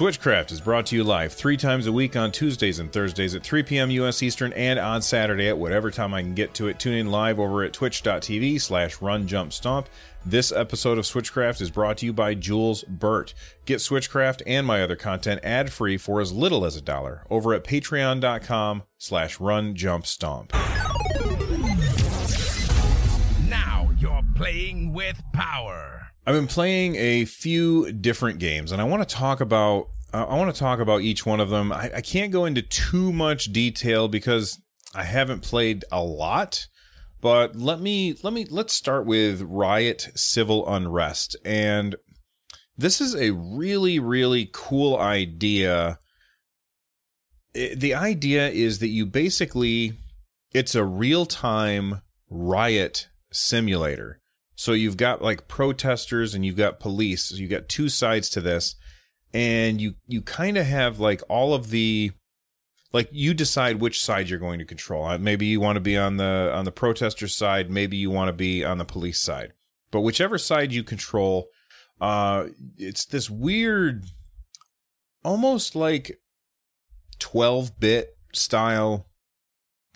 Switchcraft is brought to you live three times a week on Tuesdays and Thursdays at 3 p.m. U.S. Eastern and on Saturday at whatever time I can get to it. Tune in live over at twitch.tv slash run jump stomp. This episode of Switchcraft is brought to you by Jules Burt. Get Switchcraft and my other content ad free for as little as a dollar over at patreon.com slash run jump stomp. Now you're playing with power. I've been playing a few different games, and I want to talk about. I want to talk about each one of them. I, I can't go into too much detail because I haven't played a lot. But let me let me let's start with Riot Civil Unrest, and this is a really really cool idea. It, the idea is that you basically it's a real time riot simulator so you've got like protesters and you've got police. So you've got two sides to this. And you you kind of have like all of the like you decide which side you're going to control. Uh, maybe you want to be on the on the protester side, maybe you want to be on the police side. But whichever side you control, uh it's this weird almost like 12-bit style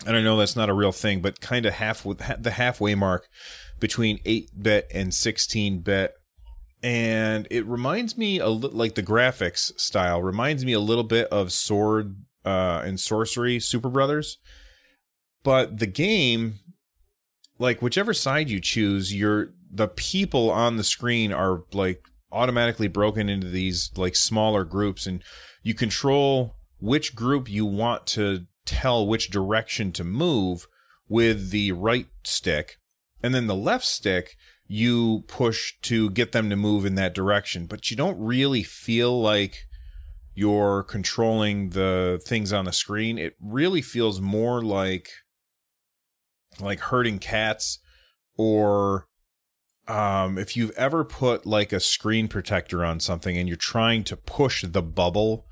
and I know that's not a real thing, but kind of half with the halfway mark between 8 bit and 16 bit. And it reminds me a li- like the graphics style reminds me a little bit of Sword uh, and Sworcery Super Brothers. But the game, like whichever side you choose, you're the people on the screen are like automatically broken into these like smaller groups and you control which group you want to tell which direction to move with the right stick and then the left stick you push to get them to move in that direction, but you don't really feel like you're controlling the things on the screen. It really feels more like like herding cats or um, if you've ever put like a screen protector on something and you're trying to push the bubble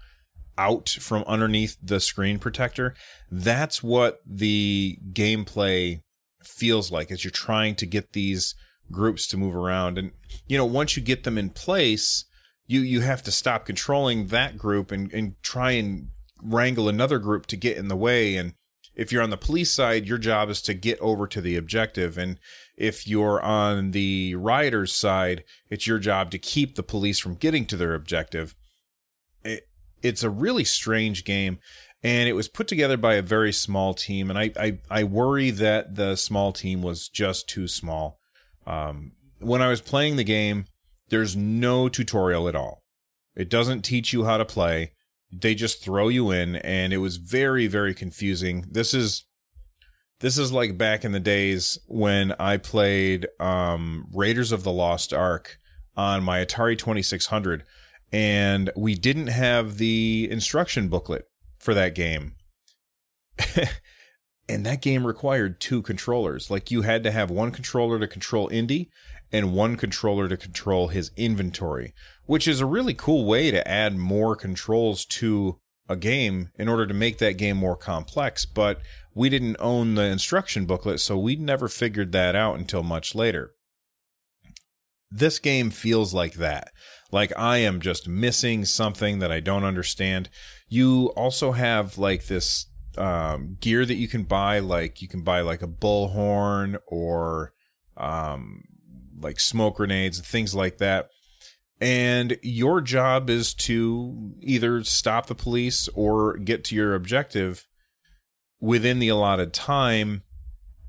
out from underneath the screen protector, that's what the gameplay feels like as you're trying to get these groups to move around. And, you know, once you get them in place, you, you have to stop controlling that group and, and try and wrangle another group to get in the way. And if you're on the police side, your job is to get over to the objective. And if you're on the rioters side, it's your job to keep the police from getting to their objective. It, it's a really strange game and it was put together by a very small team. And I I, I worry that the small team was just too small. Um, when I was playing the game, there's no tutorial at all. It doesn't teach you how to play. They just throw you in, and it was very very confusing. This is this is like back in the days when I played um, Raiders of the Lost Ark on my Atari 2600 and we didn't have the instruction booklet for that game. and that game required two controllers. Like you had to have one controller to control Indy and one controller to control his inventory, which is a really cool way to add more controls to a game in order to make that game more complex. But we didn't own the instruction booklet, so we never figured that out until much later. This game feels like that. Like I am just missing something that I don't understand. You also have like this um, gear that you can buy, like you can buy like a bullhorn or um, like smoke grenades and things like that. And your job is to either stop the police or get to your objective within the allotted time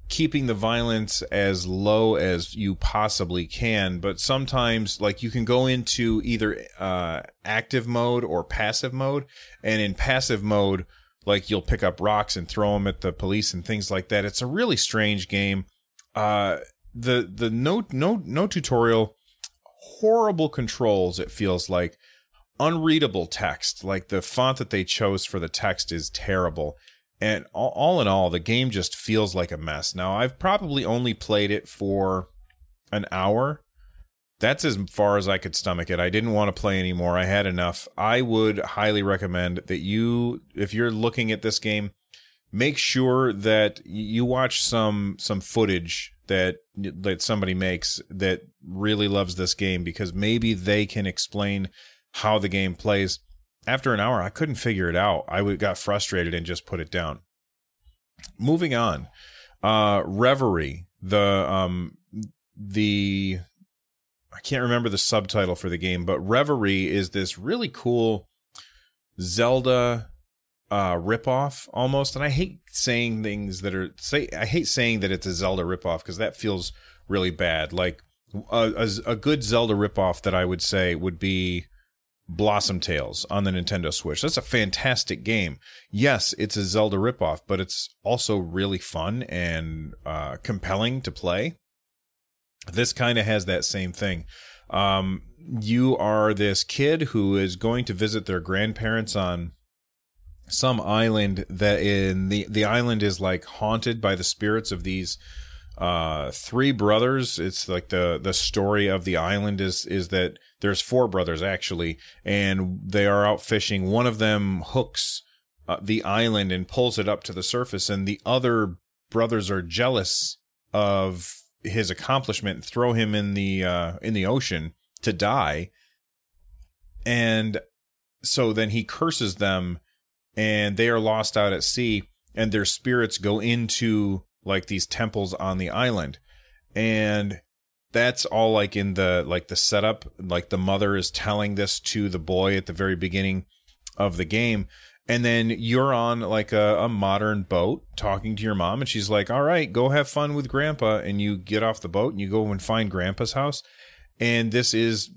keeping the violence as low as you possibly can but sometimes like you can go into either uh, active mode or passive mode and in passive mode like you'll pick up rocks and throw them at the police and things like that. It's a really strange game. Uh the the no no no tutorial horrible controls it feels like. Unreadable text. Like the font that they chose for the text is terrible. And all, all in all, the game just feels like a mess. Now, I've probably only played it for an hour. That's as far as I could stomach it. I didn't want to play anymore. I had enough. I would highly recommend that you, if you're looking at this game, make sure that you watch some some footage that that somebody makes that really loves this game because maybe they can explain how the game plays after an hour, I couldn't figure it out. I got frustrated and just put it down. Moving on, uh, Reverie, the um, the I can't remember the subtitle for the game, but Reverie is this really cool Zelda uh ripoff almost. And I hate saying things that are say I hate saying that it's a Zelda ripoff because that feels really bad. Like a, a, a good Zelda ripoff that I would say would be Blossom Tales on the Nintendo Switch. That's a fantastic game. Yes, it's a Zelda ripoff, but it's also really fun and uh, compelling to play. This kind of has that same thing. Um, you are this kid who is going to visit their grandparents on some island that in the the island is like haunted by the spirits of these uh three brothers it's like the the story of the island is is that there's four brothers actually and they are out fishing one of them hooks uh, the island and pulls it up to the surface and the other brothers are jealous of his accomplishment and throw him in the uh in the ocean to die. And so then he curses them and they are lost out at sea and their spirits go into like these temples on the island. And that's all like in the like the setup. Like the mother is telling this to the boy at the very beginning of the game and then you're on like a, a modern boat talking to your mom and she's like all right go have fun with grandpa. And you get off the boat and you go and find grandpa's house. And this is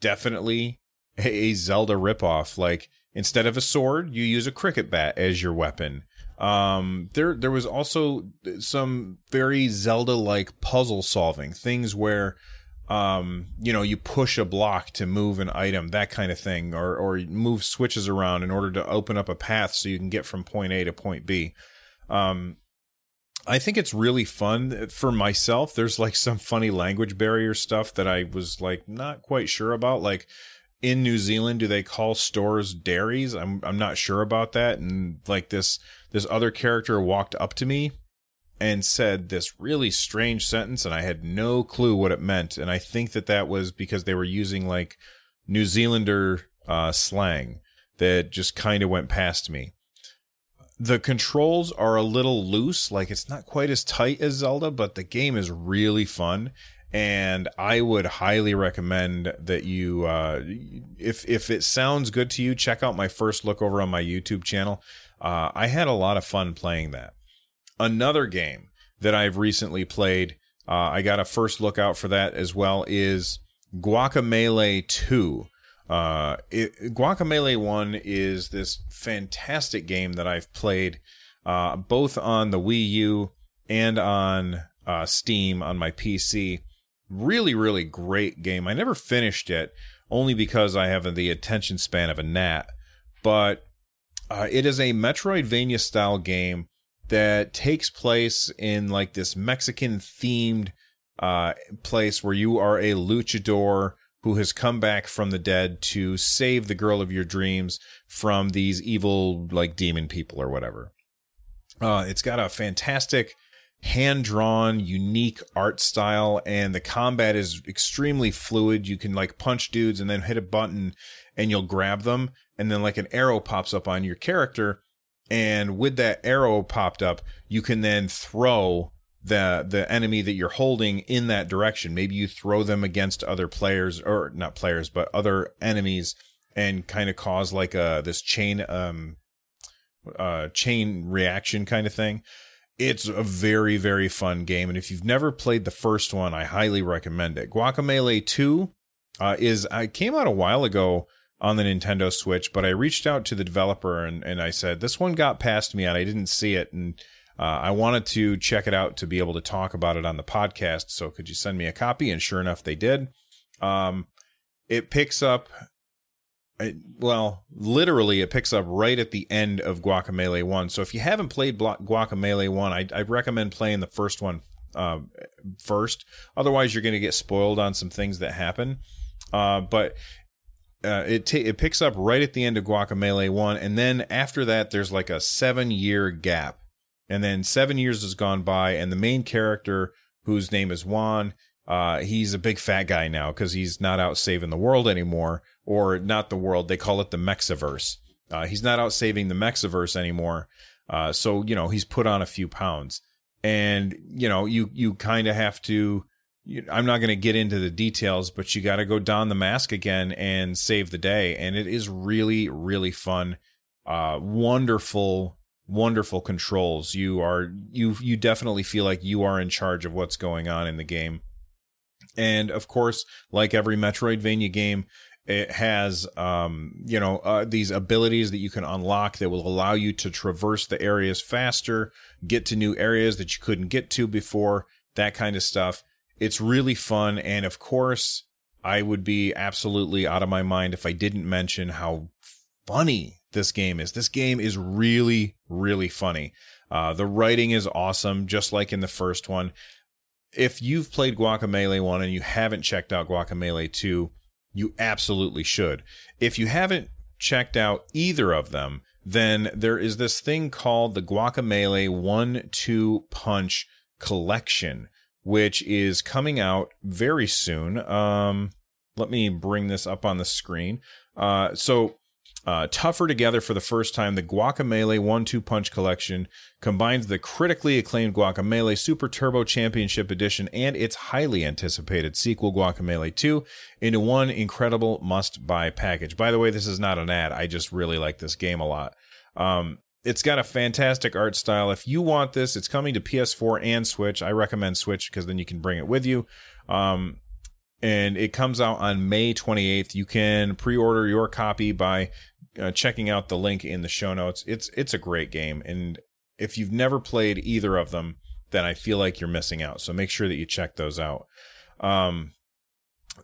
definitely a zelda ripoff. Like instead of a sword you use a cricket bat as your weapon. Um, there there was also some very Zelda like puzzle solving things where um, you know you push a block to move an item that kind of thing or or move switches around in order to open up a path so you can get from point A to point B. Um, I think it's really fun for myself. There's like some funny language barrier stuff that I was like not quite sure about like in New Zealand do they call stores dairies? I'm I'm not sure about that and like this this other character walked up to me and said this really strange sentence and I had no clue what it meant and I think that that was because they were using like New Zealander uh, slang that just kind of went past me. The controls are a little loose, like it's not quite as tight as Zelda, but the game is really fun and I would highly recommend that you, uh, if if it sounds good to you, check out my first look over on my YouTube channel. Uh, I had a lot of fun playing that. Another game that I've recently played, uh, I got a first look out for that as well, is Guacamelee 2. Uh, it, Guacamelee 1 is this fantastic game that I've played uh, both on the Wii U and on uh, Steam on my PC. Really, really great game. I never finished it only because I have the attention span of a gnat, but uh, it is a Metroidvania style game that takes place in like this Mexican themed uh, place where you are a luchador who has come back from the dead to save the girl of your dreams from these evil like demon people or whatever. Uh, it's got a fantastic hand drawn, unique art style, and the combat is extremely fluid. You can like punch dudes and then hit a button and you'll grab them and then like an arrow pops up on your character and with that arrow popped up you can then throw the the enemy that you're holding in that direction. Maybe you throw them against other players or not players but other enemies and kind of cause like a this chain um uh chain reaction kind of thing. It's a very very fun game. And if you've never played the first one i highly recommend it. Guacamelee 2 uh, is i came out a while ago on the Nintendo Switch, but I reached out to the developer and, and I said, this one got past me and I didn't see it. And uh, I wanted to check it out to be able to talk about it on the podcast. So could you send me a copy? And sure enough, they did. Um, it picks up, it, well, literally, it picks up right at the end of Guacamelee 1. So if you haven't played Guacamelee 1, I, I recommend playing the first one uh, first. Otherwise, you're going to get spoiled on some things that happen. Uh, but uh, it t- it picks up right at the end of Guacamelee one, and then after that, there's like a seven year gap, and then seven years has gone by, and the main character, whose name is Juan, uh, he's a big fat guy now because he's not out saving the world anymore, or not the world. They call it the Mexiverse. Uh, he's not out saving the Mexiverse anymore. Uh, so you know he's put on a few pounds, and you know you you kind of have to. You, I'm not going to get into the details, but you got to go don the mask again and save the day, and it is really really fun. Uh, wonderful wonderful controls. You are you you definitely feel like you are in charge of what's going on in the game. And of course, like every Metroidvania game, it has um, you know uh, these abilities that you can unlock that will allow you to traverse the areas faster, get to new areas that you couldn't get to before, that kind of stuff. It's really fun, and of course, I would be absolutely out of my mind if I didn't mention how funny this game is. This game is really, really funny. Uh, the writing is awesome, just like in the first one. If you've played Guacamelee 1 and you haven't checked out Guacamelee 2, you absolutely should. If you haven't checked out either of them, then there is this thing called the Guacamelee 1 2 Punch Collection, which is coming out very soon. Um, let me bring this up on the screen. Uh, so uh, tougher together for the first time, the Guacamelee One Two Punch Collection combines the critically acclaimed Guacamelee Super Turbo Championship Edition and its highly anticipated sequel, Guacamelee 2, into one incredible must buy package. By the way, this is not an ad. I just really like this game a lot. Um, it's got a fantastic art style. If you want this, it's coming to PS4 and Switch. I recommend Switch because then you can bring it with you. Um, and it comes out on May 28th. You can pre-order your copy by uh, checking out the link in the show notes. It's it's a great game, and if you've never played either of them, then I feel like you're missing out. So make sure that you check those out. Um,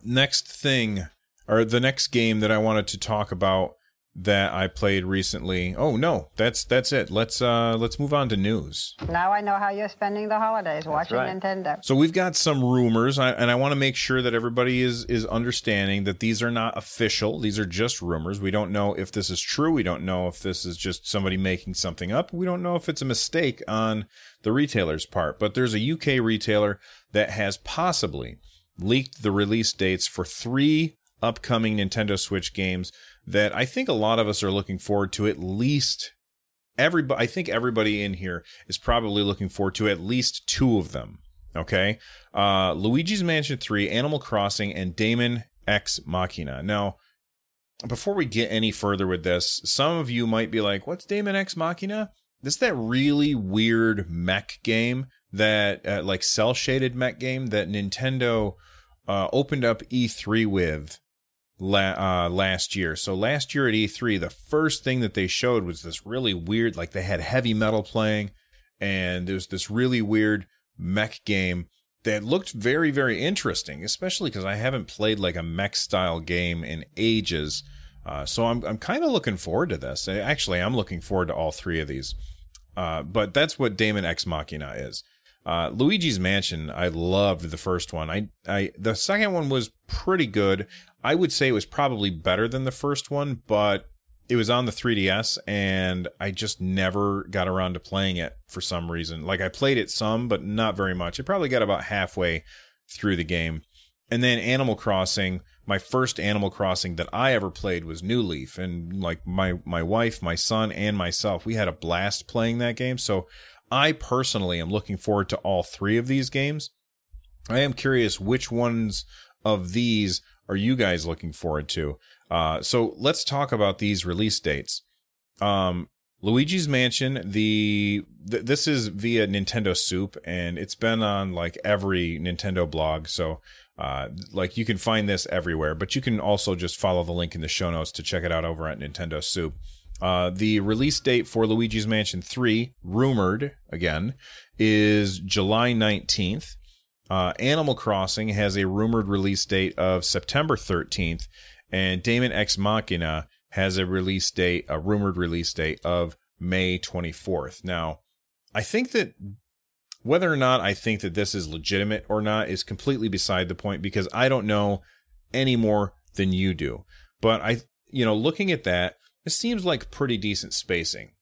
next thing, or the next game that I wanted to talk about that I played recently. Oh no, that's that's it. Let's uh let's move on to news. Now I know how you're spending the holidays watching right. Nintendo. So we've got some rumors, and I want to make sure that everybody is is understanding that these are not official. These are just rumors. We don't know if this is true. We don't know if this is just somebody making something up. We don't know if it's a mistake on the retailer's part. But there's a UK retailer that has possibly leaked the release dates for three upcoming Nintendo Switch games that I think a lot of us are looking forward to at least everybody I think everybody in here is probably looking forward to at least two of them. Okay. Uh Luigi's Mansion 3, Animal Crossing, and Daemon X Machina. Now, before we get any further with this, some of you might be like, what's Daemon X Machina? This is that really weird mech game that uh, like cell shaded mech game that Nintendo uh, opened up E3 with la- uh, last year. So last year at E3, the first thing that they showed was this really weird, like they had heavy metal playing, and there was this really weird mech game that looked very, very interesting, especially because I haven't played like a mech style game in ages. Uh, so I'm I'm kind of looking forward to this. Actually, I'm looking forward to all three of these. Uh, but that's what Daemon X Machina is. Uh, Luigi's Mansion, I loved the first one. I, I, the second one was pretty good. I would say it was probably better than the first one, but it was on the 3DS and I just never got around to playing it for some reason. Like I played it some, but not very much. I probably got about halfway through the game. And then Animal Crossing, my first Animal Crossing that I ever played was New Leaf and like my my wife, my son and myself, we had a blast playing that game. So I personally am looking forward to all three of these games. I am curious which ones of these are you guys looking forward to? Uh, so let's talk about these release dates. Um, Luigi's Mansion, the th- this is via Nintendo Soup, and it's been on like every Nintendo blog. So, uh, like you can find this everywhere, but you can also just follow the link in the show notes to check it out over at Nintendo Soup. Uh, the release date for Luigi's Mansion 3, rumored again, is July 19th. Uh, Animal Crossing has a rumored release date of September 13th, and Daemon X Machina has a release date, a rumored release date of May 24th. Now, I think that whether or not I think that this is legitimate or not is completely beside the point because I don't know any more than you do. But I, you know, looking at that, it seems like pretty decent spacing.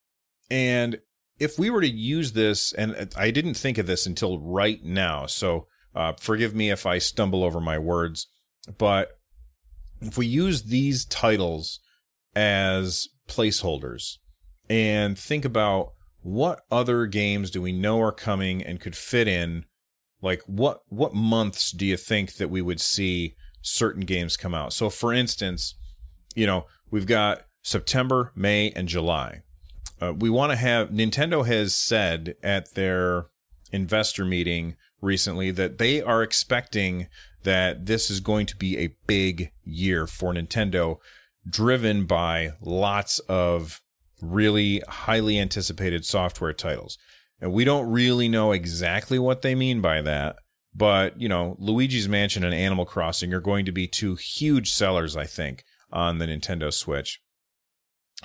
And if we were to use this, and I didn't think of this until right now, so uh, forgive me if I stumble over my words, but if we use these titles as placeholders and think about what other games do we know are coming and could fit in like what what months do you think that we would see certain games come out? So for instance you know we've got september may and july. Uh, we want to have nintendo has said at their investor meeting recently that they are expecting that this is going to be a big year for nintendo driven by lots of really highly anticipated software titles. And we don't really know exactly what they mean by that, but you know, Luigi's Mansion and Animal Crossing are going to be two huge sellers, I think, on the Nintendo Switch.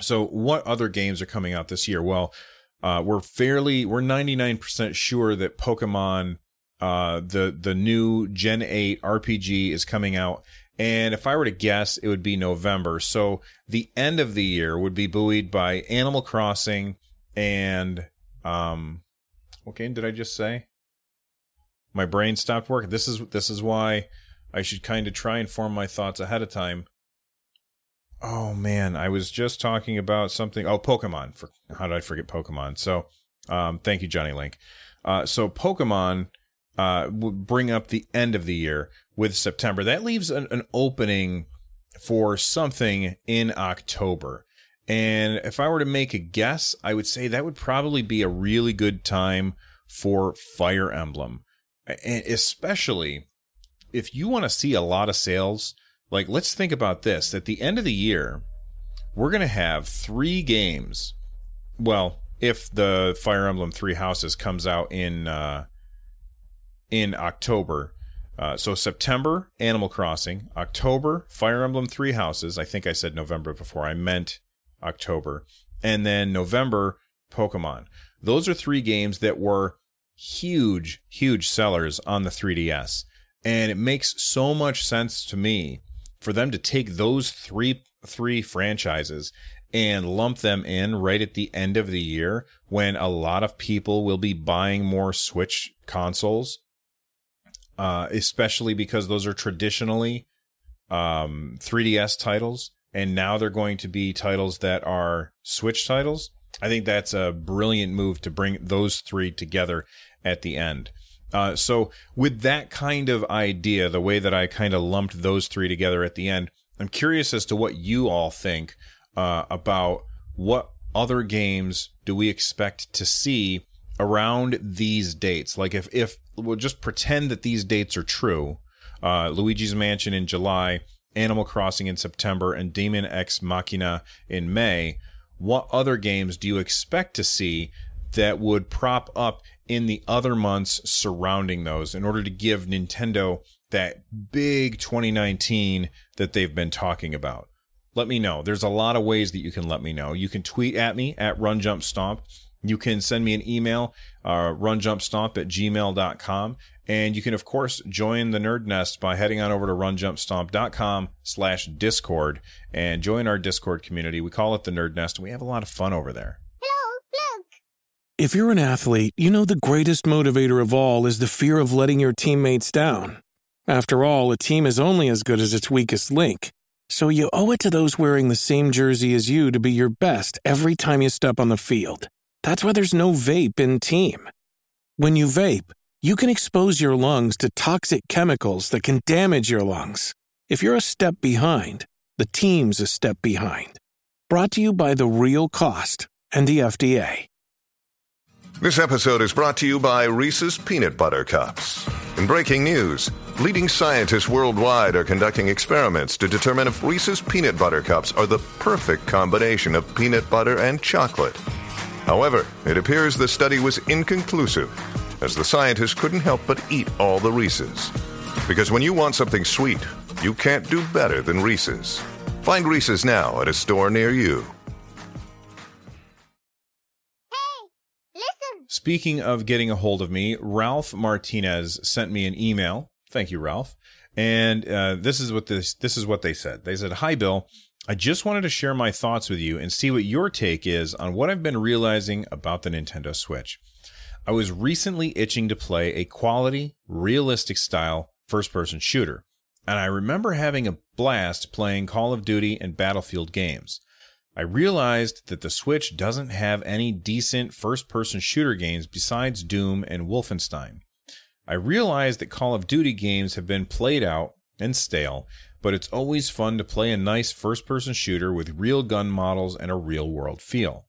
So, what other games are coming out this year? Well, uh, we're fairly, we're 99% sure that Pokemon, uh, the the new Gen 8 RPG is coming out and if I were to guess, it would be November. So the end of the year would be buoyed by Animal Crossing and um what game did I just say? My brain stopped working. This is this is why I should kind of try and form my thoughts ahead of time. Oh man, I was just talking about something. Oh, Pokemon. For how did I forget Pokemon? So, um, thank you, Johnny Link. Uh, so Pokemon uh, bring up the end of the year with September. That leaves an, an opening for something in October. And if I were to make a guess, I would say that would probably be a really good time for Fire Emblem. And especially if you want to see a lot of sales, like let's think about this. At the end of the year, we're going to have three games. Well, if the Fire Emblem Three Houses comes out in uh, in October, uh, so September, Animal Crossing. October, Fire Emblem Three Houses. I think I said November before. I meant October. And then November, Pokemon. Those are three games that were huge, huge sellers on the 3DS. And it makes so much sense to me for them to take those three three franchises and lump them in right at the end of the year when a lot of people will be buying more Switch consoles uh, especially because those are traditionally um, 3DS titles, and now they're going to be titles that are Switch titles. I think that's a brilliant move to bring those three together at the end. Uh, so, with that kind of idea, the way that I kind of lumped those three together at the end, I'm curious as to what you all think uh, about what other games do we expect to see around these dates. Like if if we'll just pretend that these dates are true. Uh, Luigi's Mansion in July, Animal Crossing in September, and Daemon X Machina in May. What other games do you expect to see that would prop up in the other months surrounding those in order to give Nintendo that big 2019 that they've been talking about? Let me know. There's a lot of ways that you can let me know. You can tweet at me at RunJumpStomp. You can send me an email, uh, runjumpstomp at gmail.com. And you can, of course, join the Nerd Nest by heading on over to runjumpstomp.com slash Discord and join our Discord community. We call it the Nerd Nest, and we have a lot of fun over there. Hello, look! If you're an athlete, you know the greatest motivator of all is the fear of letting your teammates down. After all, a team is only as good as its weakest link. So you owe it to those wearing the same jersey as you to be your best every time you step on the field. That's why there's no vape in Team. When you vape, you can expose your lungs to toxic chemicals that can damage your lungs. If you're a step behind, the team's a step behind. Brought to you by The Real Cost and the FDA. This episode is brought to you by Reese's Peanut Butter Cups. In breaking news, leading scientists worldwide are conducting experiments to determine if Reese's Peanut Butter Cups are the perfect combination of peanut butter and chocolate. However, it appears the study was inconclusive, as the scientists couldn't help but eat all the Reese's. Because when you want something sweet, you can't do better than Reese's. Find Reese's now at a store near you. Hey, listen! Speaking of getting a hold of me, Ralph Martinez sent me an email. Thank you, Ralph. And uh, this is what this this is what they said. They said, "Hi, Bill. I just wanted to share my thoughts with you and see what your take is on what I've been realizing about the Nintendo Switch. I was recently itching to play a quality, realistic style first person shooter. and I remember having a blast playing Call of Duty and Battlefield games. I realized that the Switch doesn't have any decent first person shooter games besides Doom and Wolfenstein. I realized that Call of Duty games have been played out and stale, but it's always fun to play a nice first person shooter with real gun models and a real world feel.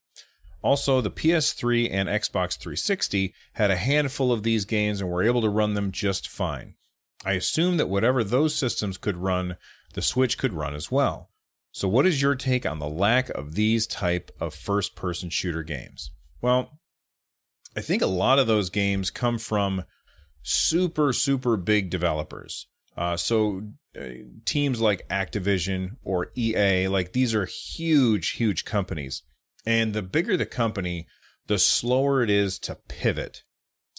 Also, the PS3 and Xbox 360 had a handful of these games and were able to run them just fine. I assume that whatever those systems could run, the Switch could run as well. So what is your take on the lack of these type of first person shooter games? Well, I think a lot of those games come from super super big developers. Uh, so uh, teams like Activision or EA, like these are huge huge companies. And the bigger the company, the slower it is to pivot.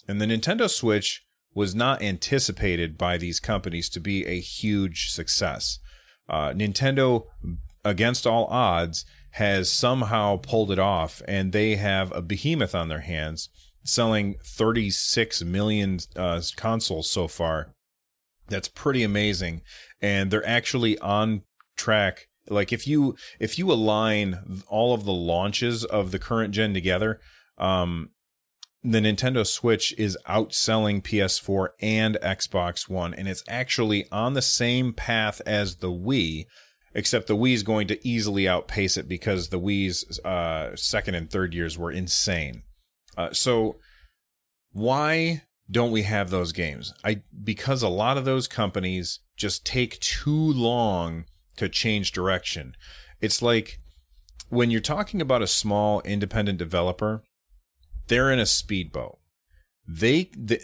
And the Nintendo Switch was not anticipated by these companies to be a huge success. Uh, Nintendo, against all odds, has somehow pulled it off, and they have a behemoth on their hands, selling 36 million uh, consoles so far. That's pretty amazing, and they're actually on track. Like if you if you align all of the launches of the current gen together, um, the Nintendo Switch is outselling PS4 and Xbox One, and it's actually on the same path as the Wii, except the Wii is going to easily outpace it because the Wii's uh, second and third years were insane. Uh, so why don't we have those games? I because a lot of those companies just take too long to change direction. It's like when you're talking about a small independent developer they're in a speedboat. They, they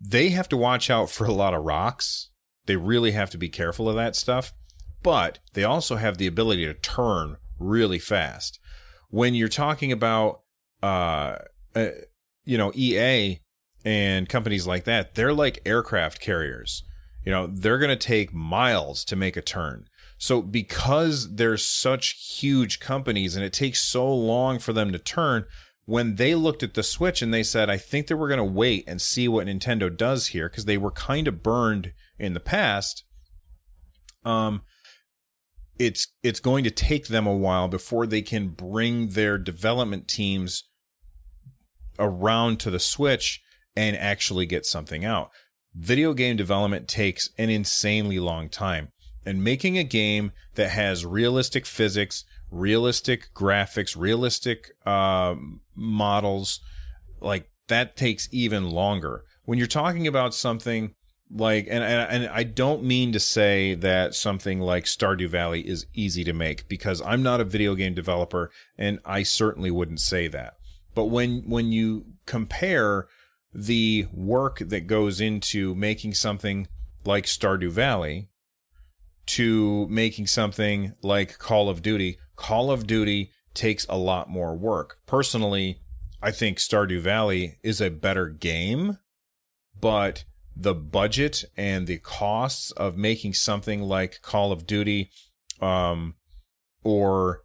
they have to watch out for a lot of rocks. They really have to be careful of that stuff. But they also have the ability to turn really fast. When you're talking about uh, uh you know EA and companies like that, they're like aircraft carriers. You know, they're going to take miles to make a turn. So because they're such huge companies and it takes so long for them to turn, when they looked at the Switch and they said, I think that we're going to wait and see what Nintendo does here because they were kind of burned in the past. Um, it's it's going to take them a while before they can bring their development teams around to the Switch and actually get something out. Video game development takes an insanely long time. And making a game that has realistic physics, realistic graphics, realistic uh, models, like that takes even longer. When you're talking about something like, and, and, and I don't mean to say that something like Stardew Valley is easy to make because I'm not a video game developer and I certainly wouldn't say that. But when when you compare the work that goes into making something like Stardew Valley to making something like Call of Duty, Call of Duty takes a lot more work. Personally, I think Stardew Valley is a better game, but the budget and the costs of making something like Call of Duty um, or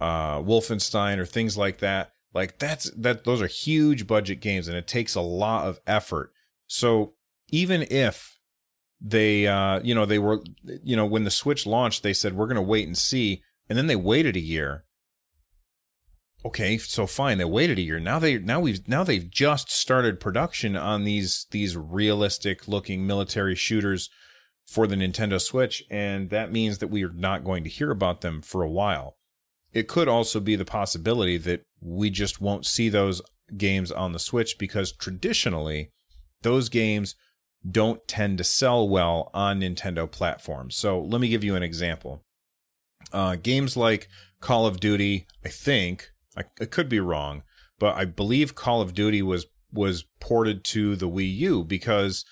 uh, Wolfenstein or things like that, like that's that those are huge budget games and it takes a lot of effort. So even if they uh, you know they were you know when the Switch launched they said we're going to wait and see and then they waited a year. Okay, so fine, they waited a year. Now they now we've now they've just started production on these these realistic looking military shooters for the Nintendo Switch, and that means that we are not going to hear about them for a while. It could also be the possibility that we just won't see those games on the Switch because traditionally those games don't tend to sell well on Nintendo platforms. So let me give you an example. Uh, games like Call of Duty, I think I, I could be wrong, but I believe Call of Duty was was ported to the Wii U because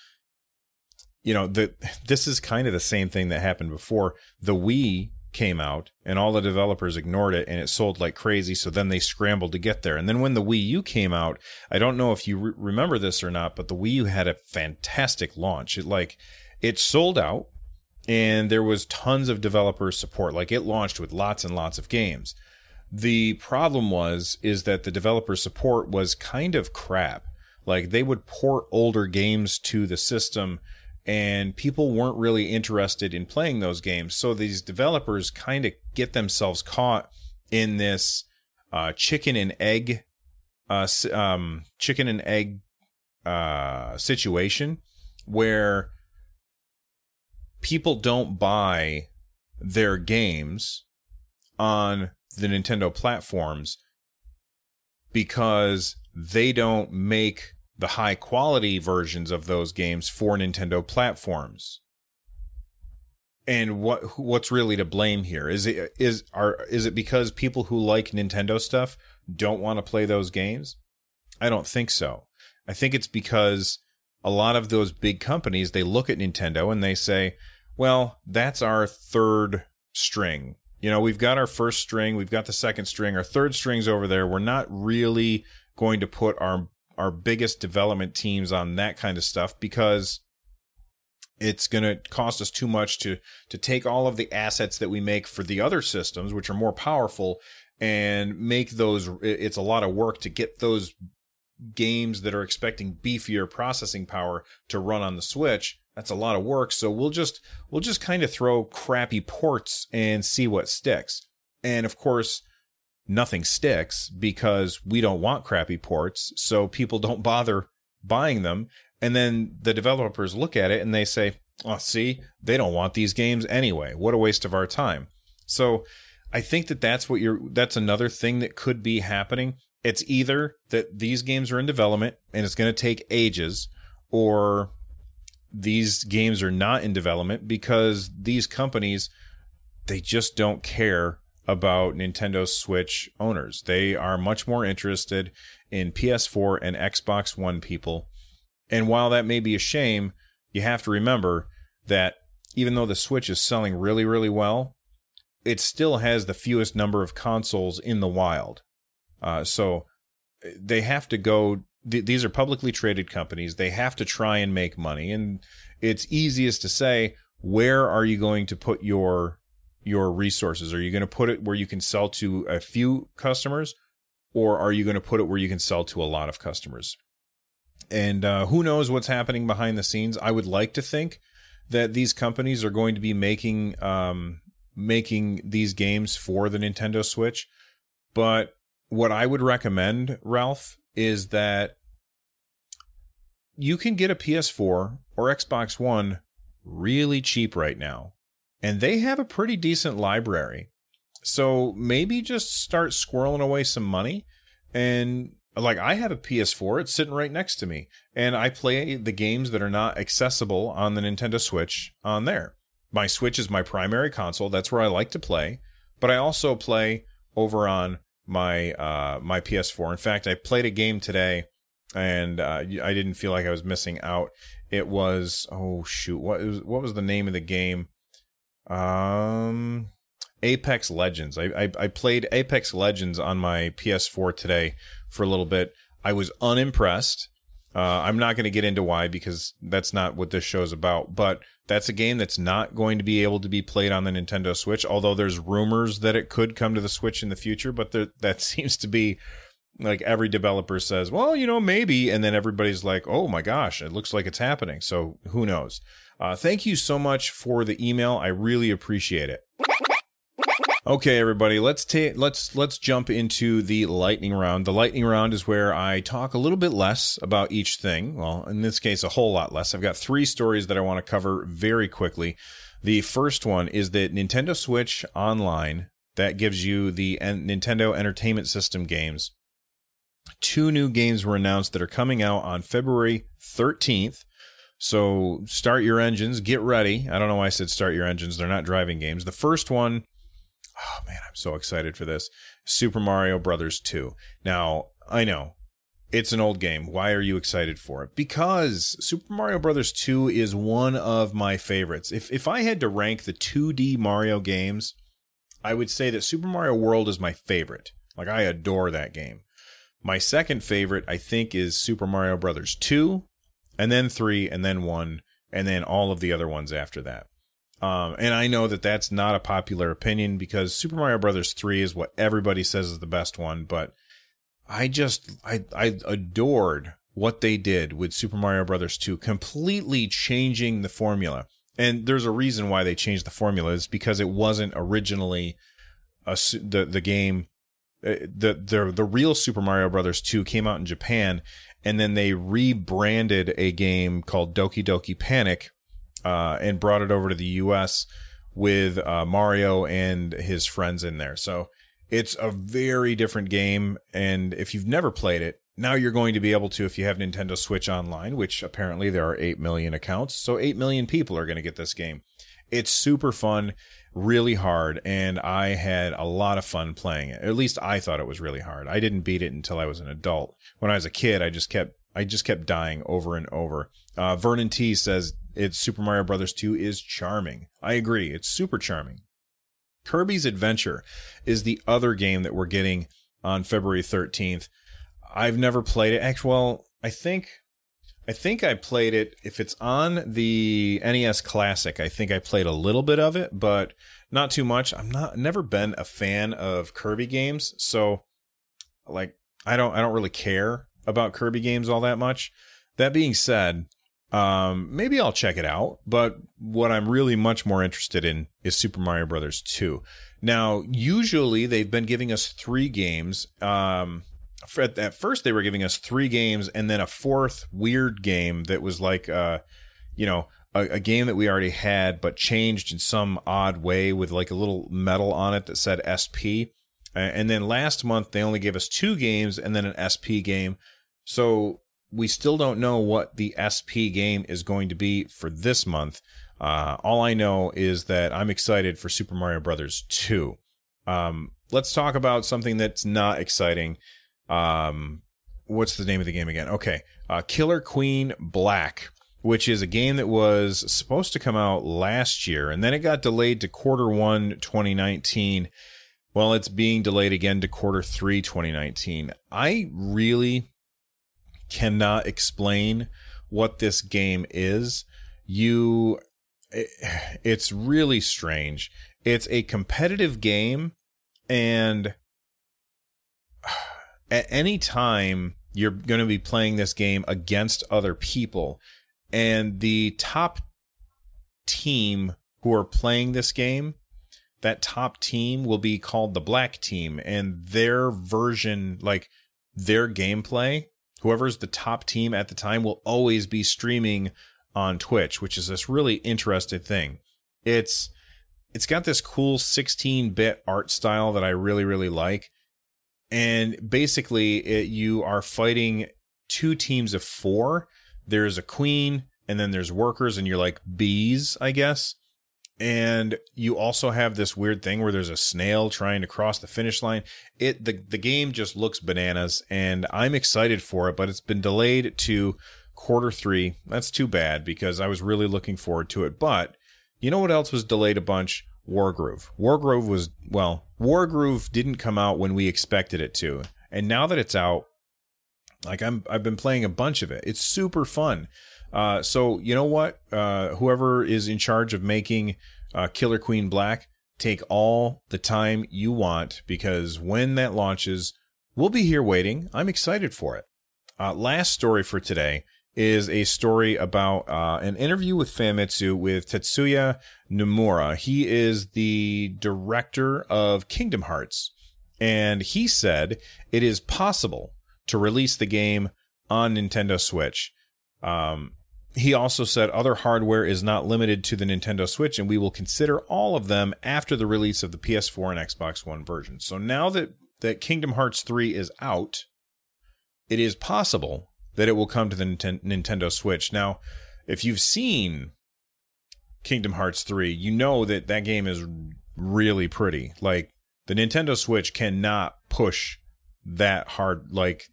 you know the this is kind of the same thing that happened before the Wii came out and all the developers ignored it and it sold like crazy so then they scrambled to get there. And then when the Wii U came out I don't know if you re- remember this or not but the Wii U had a fantastic launch. It like it sold out and there was tons of developer support. Like it launched with lots and lots of games. The problem was is that the developer support was kind of crap. Like they would port older games to the system and people weren't really interested in playing those games. So these developers kind of get themselves caught in this uh, chicken and egg, uh, um, chicken and egg uh, situation where people don't buy their games on the Nintendo platforms because they don't make the high quality versions of those games for Nintendo platforms. And what what's really to blame here? Is it is are is it because people who like Nintendo stuff don't want to play those games? I don't think so. I think it's because a lot of those big companies they look at Nintendo and they say, "Well, that's our third string. You know, we've got our first string, we've got the second string, our third string's over there. We're not really going to put our our biggest development teams on that kind of stuff because it's going to cost us too much to to take all of the assets that we make for the other systems which are more powerful and make those it's a lot of work to get those games that are expecting beefier processing power to run on the switch. That's a lot of work so we'll just we'll just kind of throw crappy ports and see what sticks. And of course nothing sticks because we don't want crappy ports. So people don't bother buying them. And then the developers look at it and they say, oh, see, they don't want these games anyway. What a waste of our time. So I think that that's what you're, that's another thing that could be happening. It's either that these games are in development and it's going to take ages or these games are not in development because these companies, they just don't care about Nintendo Switch owners. They are much more interested in PS4 and Xbox One people. And while that may be a shame, you have to remember that even though the Switch is selling really, really well, it still has the fewest number of consoles in the wild. Uh, so they have to go. Th- these are publicly traded companies. They have to try and make money. And it's easiest to say, where are you going to put your your resources? Are you going to put it where you can sell to a few customers, or are you going to put it where you can sell to a lot of customers? And uh, who knows what's happening behind the scenes? I would like to think that these companies are going to be making um, making these games for the Nintendo Switch. But what I would recommend, Ralph, is that you can get a PS4 or Xbox One really cheap right now and they have a pretty decent library. So maybe just start squirreling away some money and like I have a PS4, it's sitting right next to me, and I play the games that are not accessible on the Nintendo Switch on there. My Switch is my primary console, that's where I like to play, but I also play over on my uh my PS4. In fact, I played a game today and uh, I didn't feel like I was missing out. It was oh shoot, what was what was the name of the game? Um, Apex Legends. I, I, I played Apex Legends on my PS4 today for a little bit. I was unimpressed. Uh, I'm not going to get into why because that's not what this show is about. But that's a game that's not going to be able to be played on the Nintendo Switch. Although there's rumors that it could come to the Switch in the future, but there, that seems to be like every developer says, well, you know, maybe, and then everybody's like, oh my gosh, it looks like it's happening. So who knows? Uh, thank you so much for the email. I really appreciate it. Okay, everybody, let's take let's let's jump into the lightning round. The lightning round is where I talk a little bit less about each thing. Well, in this case, a whole lot less. I've got three stories that I want to cover very quickly. The first one is that Nintendo Switch Online that gives you the Nintendo Entertainment System games. Two new games were announced that are coming out on February 13th. So start your engines, get ready. I don't know why I said start your engines. They're not driving games. The first one, oh man, I'm so excited for this. Super Mario Brothers 2. Now, I know it's an old game. Why are you excited for it? Because Super Mario Brothers 2 is one of my favorites. If if I had to rank the 2D Mario games, I would say that Super Mario World is my favorite. Like I adore that game. My second favorite, I think, is Super Mario Brothers 2 and then three, and then one, and then all of the other ones after that. Um, and I know that that's not a popular opinion because Super Mario Brothers 3 is what everybody says is the best one, but I just I I adored what they did with Super Mario Brothers 2, completely changing the formula. And there's a reason why they changed the formula is because it wasn't originally a, the the game uh, the the the real Super Mario Brothers 2 came out in Japan and then they rebranded a game called Doki Doki Panic uh, and brought it over to the US with uh, Mario and his friends in there. So it's a very different game and if you've never played it, now you're going to be able to if you have Nintendo Switch online, which apparently there are 8 million accounts. So 8 million people are going to get this game. It's super fun, really hard, and I had a lot of fun playing it. At least I thought it was really hard. I didn't beat it until I was an adult. When I was a kid, I just kept I just kept dying over and over. Uh, Vernon T says it's Super Mario Brothers 2 is charming. I agree. It's super charming. Kirby's Adventure is the other game that we're getting on February 13th. I've never played it. Actually, well, I think I think I played it. If it's on the NES Classic, I think I played a little bit of it, but not too much. I'm not never been a fan of Kirby games, so like I don't I don't really care about Kirby games all that much. That being said, um, maybe I'll check it out. But what I'm really much more interested in is Super Mario Brothers 2. Now, usually they've been giving us three games. Um, at, at first they were giving us three games and then a fourth weird game that was like uh you know a, a, game that we already had but changed in some odd way with like a little metal on it that said SP and then last month they only gave us two games and then an SP game. So we still don't know what the SP game is going to be for this month. Uh, all I know is that I'm excited for Super Mario Brothers 2 um, let's talk about something that's not exciting um, what's the name of the game again? Okay, uh, Killer Queen Black, which is a game that was supposed to come out last year, and then it got delayed to quarter one 2019. Well, it's being delayed again to quarter three 2019. I really cannot explain what this game is. You, it, it's really strange. It's a competitive game, and at any time you're going to be playing this game against other people. And the top team who are playing this game that top team will be called the black team. And their version like their gameplay whoever's the top team at the time will always be streaming on Twitch which is this really interesting thing. It's it's got this cool 16-bit art style that I really really like and basically it, you are fighting two teams of four. There's a queen, and then there's workers, and you're like bees, I guess. And you also have this weird thing where there's a snail trying to cross the finish line. It the the game just looks bananas, and I'm excited for it, but it's been delayed to quarter three. That's too bad because I was really looking forward to it. But you know what else was delayed a bunch? Wargroove. Wargroove was well, Wargroove didn't come out when we expected it to. And now that it's out, like I'm I've been playing a bunch of it. It's super fun. Uh, so you know what? Uh, whoever is in charge of making uh, Killer Queen Black, take all the time you want because when that launches, we'll be here waiting. I'm excited for it. Uh, last story for today is a story about uh, an interview with Famitsu with Tetsuya Nomura. He is the director of Kingdom Hearts, and he said it is possible to release the game on Nintendo Switch. Um, he also said other hardware is not limited to the Nintendo Switch, and we will consider all of them after the release of the PS4 and Xbox One version. So now that, that Kingdom Hearts 3 is out, it is possible that it will come to the Nintendo Switch. Now, if you've seen Kingdom Hearts 3, you know that that game is really pretty. Like the Nintendo Switch cannot push that hard like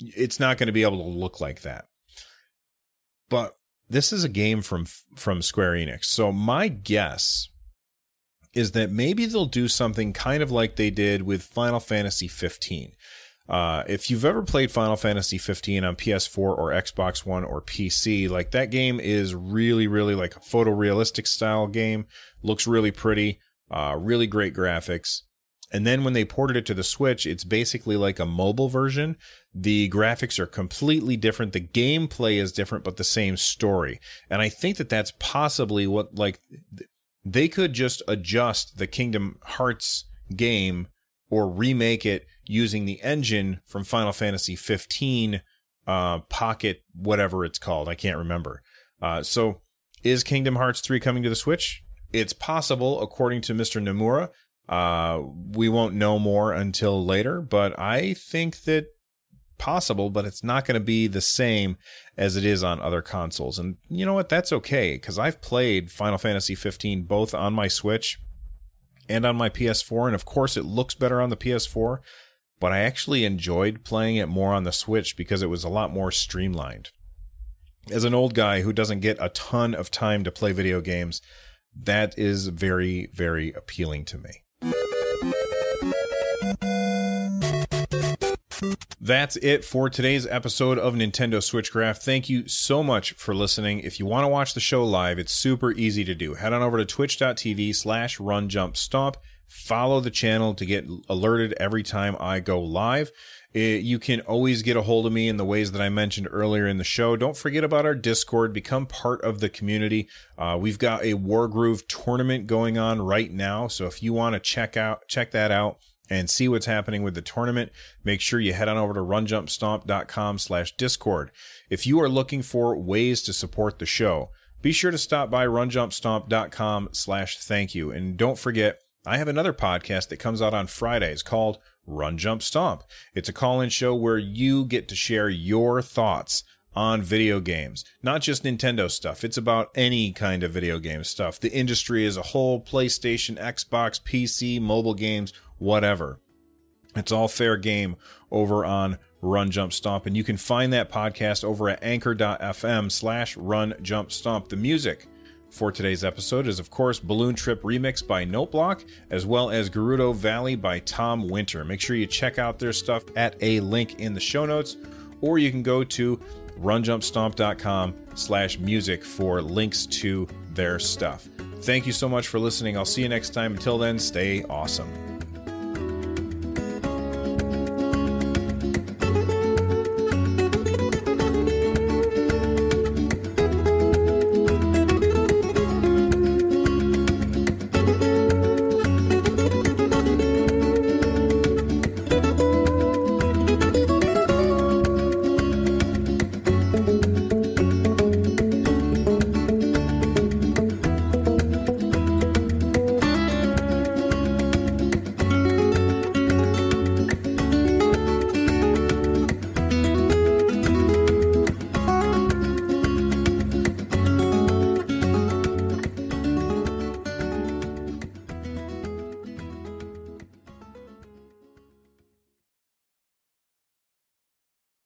it's not going to be able to look like that. But this is a game from from Square Enix. So my guess is that maybe they'll do something kind of like they did with Final Fantasy 15 uh, if you've ever played Final Fantasy 15 on PS4 or Xbox One or PC, like that game is really, really like a photorealistic style game. Looks really pretty, uh, really great graphics. And then when they ported it to the Switch, it's basically like a mobile version. The graphics are completely different. The gameplay is different, but the same story. And I think that that's possibly what, like, they could just adjust the Kingdom Hearts game or remake it using the engine from Final Fantasy 15 uh, Pocket, whatever it's called. I can't remember. Uh, so, is Kingdom Hearts 3 coming to the Switch? It's possible, according to Mr. Nomura. Uh, we won't know more until later, but I think that possible, but it's not going to be the same as it is on other consoles. And you know what? That's okay because I've played Final Fantasy 15 both on my Switch and on my PS4, and of course it looks better on the PS4. But I actually enjoyed playing it more on the Switch because it was a lot more streamlined. As an old guy who doesn't get a ton of time to play video games, that is very, very appealing to me. That's it for today's episode of Nintendo Switchcraft. Thank you so much for listening. If you want to watch the show live, it's super easy to do. Head on over to twitch.tv slash run jump stomp. Follow the channel to get alerted every time I go live. It, you can always get a hold of me in the ways that I mentioned earlier in the show. Don't forget about our Discord. Become part of the community. Uh, we've got a Wargroove tournament going on right now. So if you want to check out, check that out and see what's happening with the tournament, make sure you head on over to runjumpstomp.com slash discord. If you are looking for ways to support the show, be sure to stop by runjumpstomp.com slash thank you. And don't forget, I have another podcast that comes out on Fridays called Run Jump Stomp. It's a call-in show where you get to share your thoughts on video games, not just Nintendo stuff. It's about any kind of video game stuff. The industry as a whole, PlayStation, Xbox, PC, mobile games, whatever. It's all fair game over on Run Jump Stomp. And you can find that podcast over at anchor.fm slash run jump stomp. The music for today's episode is, of course, Balloon Trip Remix by Noteblock, as well as Gerudo Valley by Tom Winter. Make sure you check out their stuff at a link in the show notes, or you can go to runjumpstomp.com slash music for links to their stuff. Thank you so much for listening. I'll see you next time. Until then, stay awesome.